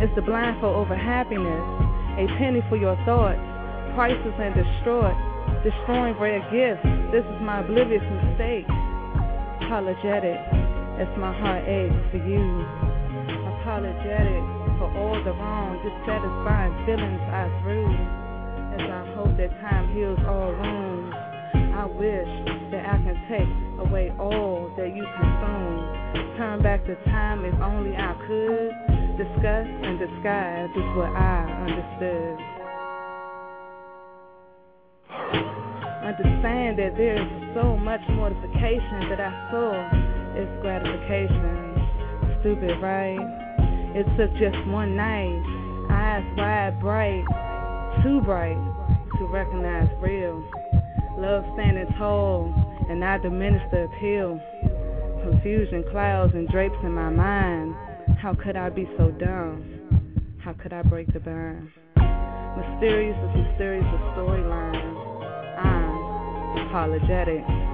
is the blindfold over happiness. A penny for your thoughts, priceless and distraught, destroying rare gifts. This is my oblivious mistake. Apologetic as my heart aches for you. Apologetic for all the wrong, dissatisfying feelings I threw. As I hope that time heals all wounds. I wish that I can take away all that you consume. Turn back the time if only I could. Discuss and disguise is what I understood. Understand that there is so much mortification that I saw is gratification. Stupid, right? It took just one night, eyes wide bright, too bright to recognize real. Love standing tall, and I diminish the appeal. Confusion clouds and drapes in my mind. How could I be so dumb? How could I break the burn? Mysterious is mysterious storyline. I'm apologetic.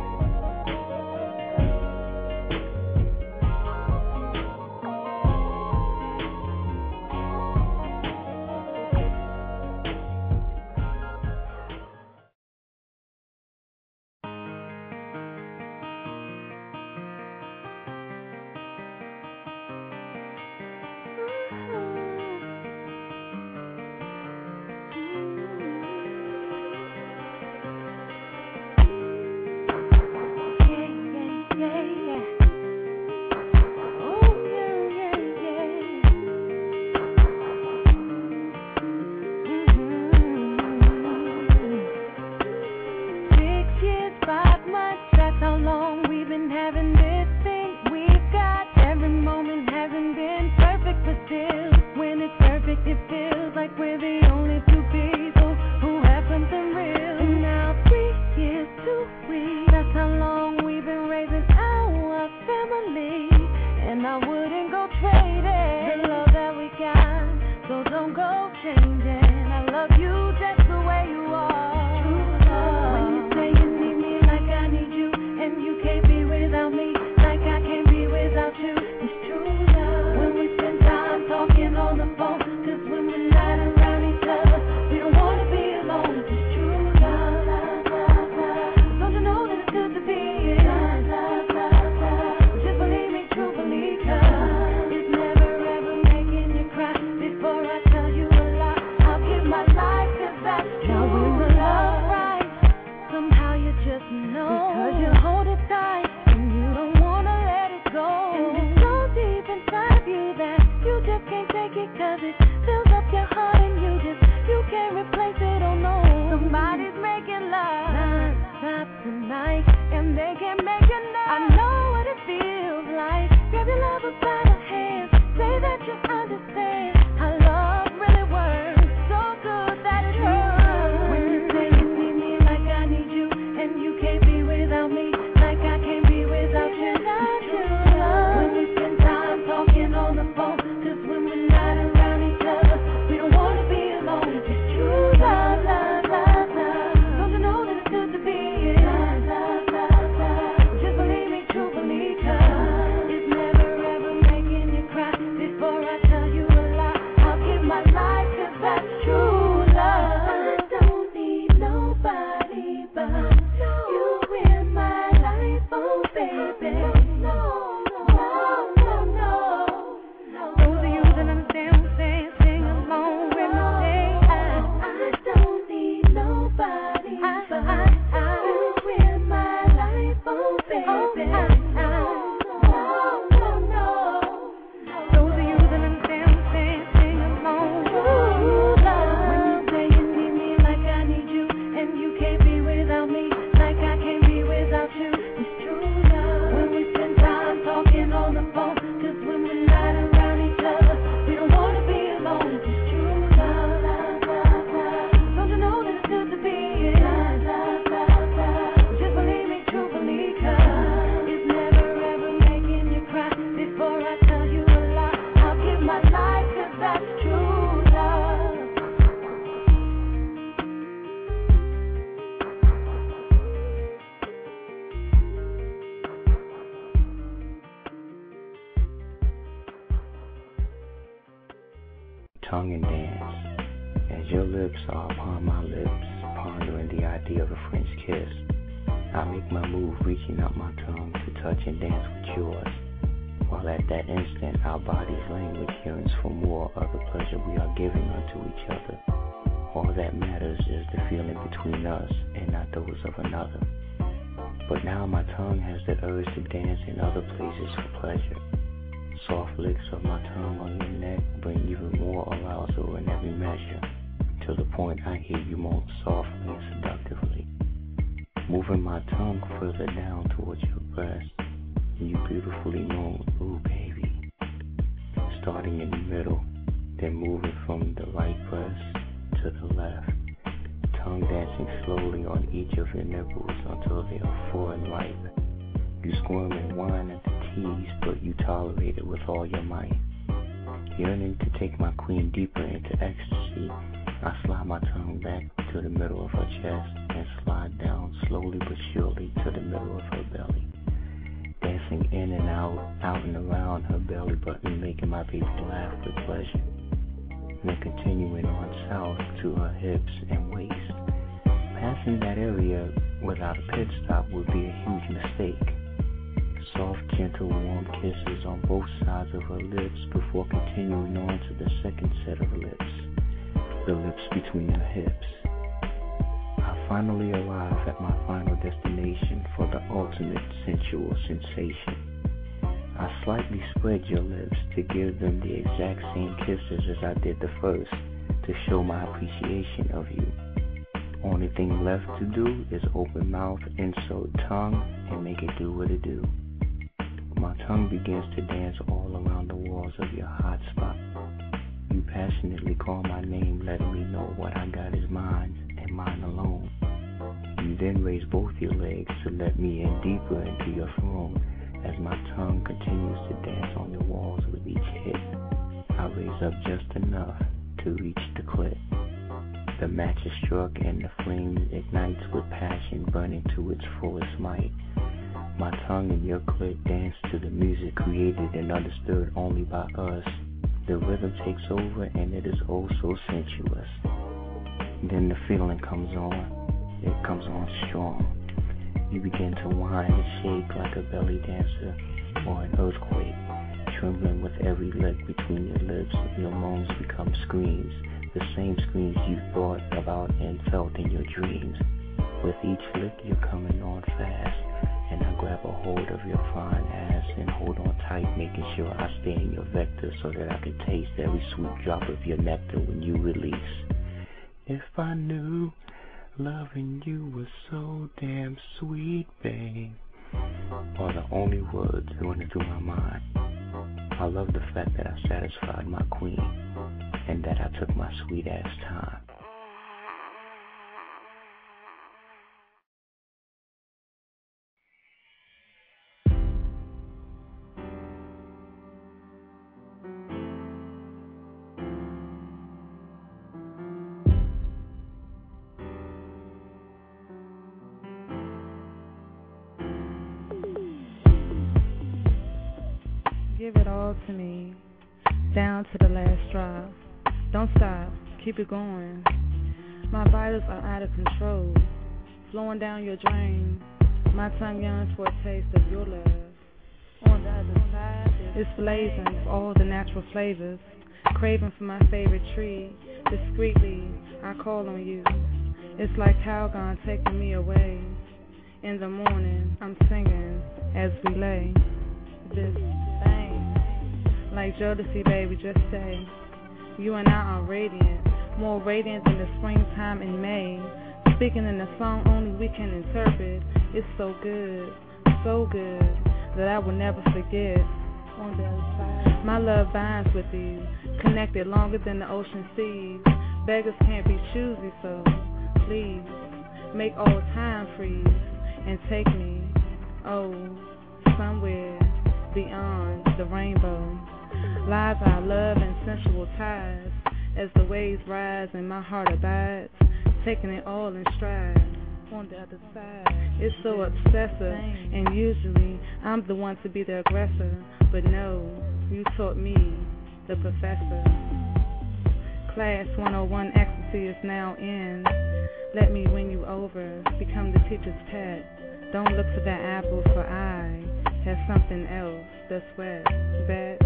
deeper into your form as my tongue continues to dance on your walls with each hit. I raise up just enough to reach the clip. The match is struck and the flame ignites with passion burning to its fullest might. My tongue and your clit dance to the music created and understood only by us. The rhythm takes over and it is oh so sensuous. Then the feeling comes on. It comes on strong. You begin to whine and shake like a belly dancer or an earthquake, trembling with every lick between your lips. Your moans become screams, the same screams you thought about and felt in your dreams. With each lick, you're coming on fast, and I grab a hold of your fine ass and hold on tight, making sure I stay in your vector so that I can taste every sweet drop of your nectar when you release. If I knew loving you was so damn sweet, babe, are the only words running through my mind. I love the fact that I satisfied my queen and that I took my sweet ass time. Give it all to me, down to the last drop. Don't stop, keep it going. My vitals are out of control, flowing down your drain. My tongue yearns for a taste of your love. On the other side, it's blazing with all the natural flavors. Craving for my favorite tree. Discreetly, I call on you. It's like Calgon taking me away. In the morning, I'm singing as we lay. This like Jodeci, baby, just say. You and I are radiant, more radiant than the springtime in May. Speaking in a song only we can interpret. It's so good, so good, that I will never forget. My love binds with you, connected longer than the ocean seas. Beggars can't be choosy, so please make all time freeze and take me, oh, somewhere beyond the rainbow. Lies our love and sensual ties as the waves rise and my heart abides, taking it all in stride. On the other side, it's so obsessive, and usually I'm the one to be the aggressor. But no, you taught me, the professor. Class 101 ecstasy is now in. Let me win you over, become the teacher's pet. Don't look for that apple, for I have something else that's wet. Bet,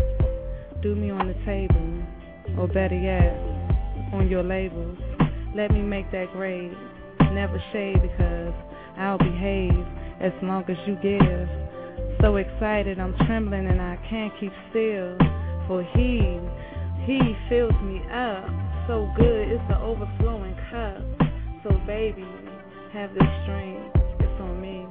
do me on the table, or better yet, on your labels. Let me make that grade. Never shade because I'll behave as long as you give. So excited, I'm trembling and I can't keep still. For he, he fills me up so good, it's the overflowing cup. So baby, have this drink, it's on me.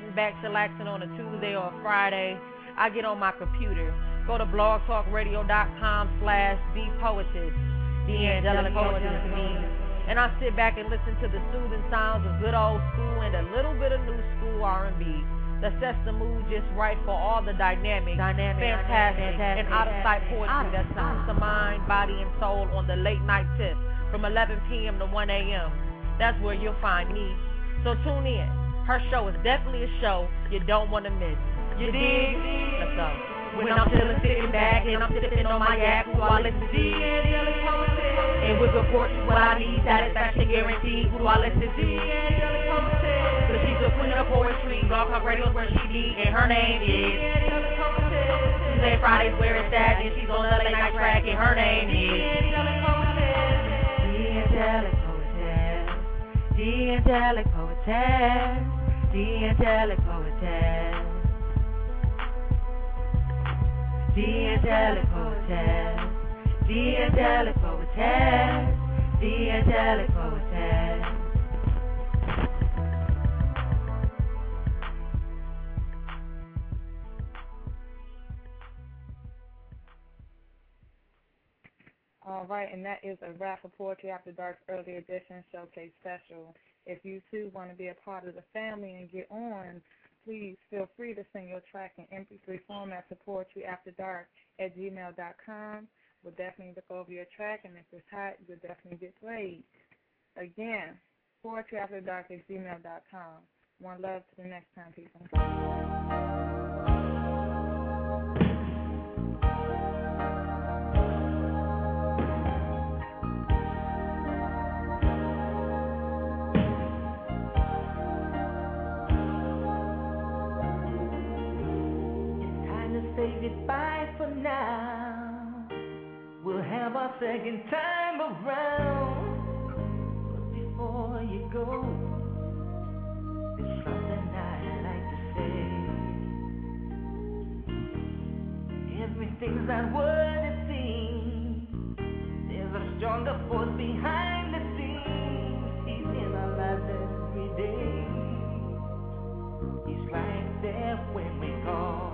Sitting back chillaxing on a Tuesday or a Friday, I get on my computer. Go to blogtalkradio.com slash the poetess, the angelic poetess me. And I sit back and listen to the soothing sounds of good old school and a little bit of new school R&B that sets the mood just right for all the dynamic, Dynamic, fantastic, fantastic, and out of sight poetry that soothes the mind, body, and soul on the late night tip from 11 p.m. to 1 a.m. That's where you'll find me. So tune in. Her show is definitely a show you don't want to miss. You dig? Let's go. When I'm chillin', sitting back, and I'm sipping on my yak, who I listen to? And with good fortune, what I need, satisfaction guaranteed. Who do I listen to? Cause she's the queen of poetry, Blog Talk Radio's where she be, and her name is. Tuesday, Fridays where it's at, and she's on the late night track, and her name is. The Angelic Poetess, the Angelic Poetess, the Angelic Poetess. The angelic poetess, the angelic poetess, the angelic poetess. All right, and that is a wrap for Poetry After Dark's early edition showcase special. If you too want to be a part of the family and get on, please feel free to send your track in MP3 format to poetryafterdark at gmail.com. We'll definitely look over your track, and if it's hot, you'll definitely get played. Again, poetryafterdark at gmail.com. One love to the next time, people. Goodbye for now. We'll have our second time around. But before you go, there's something I'd like to say. Everything's not what it seems. There's a stronger force behind the scenes. He's in our lives every day. He's right there when we call.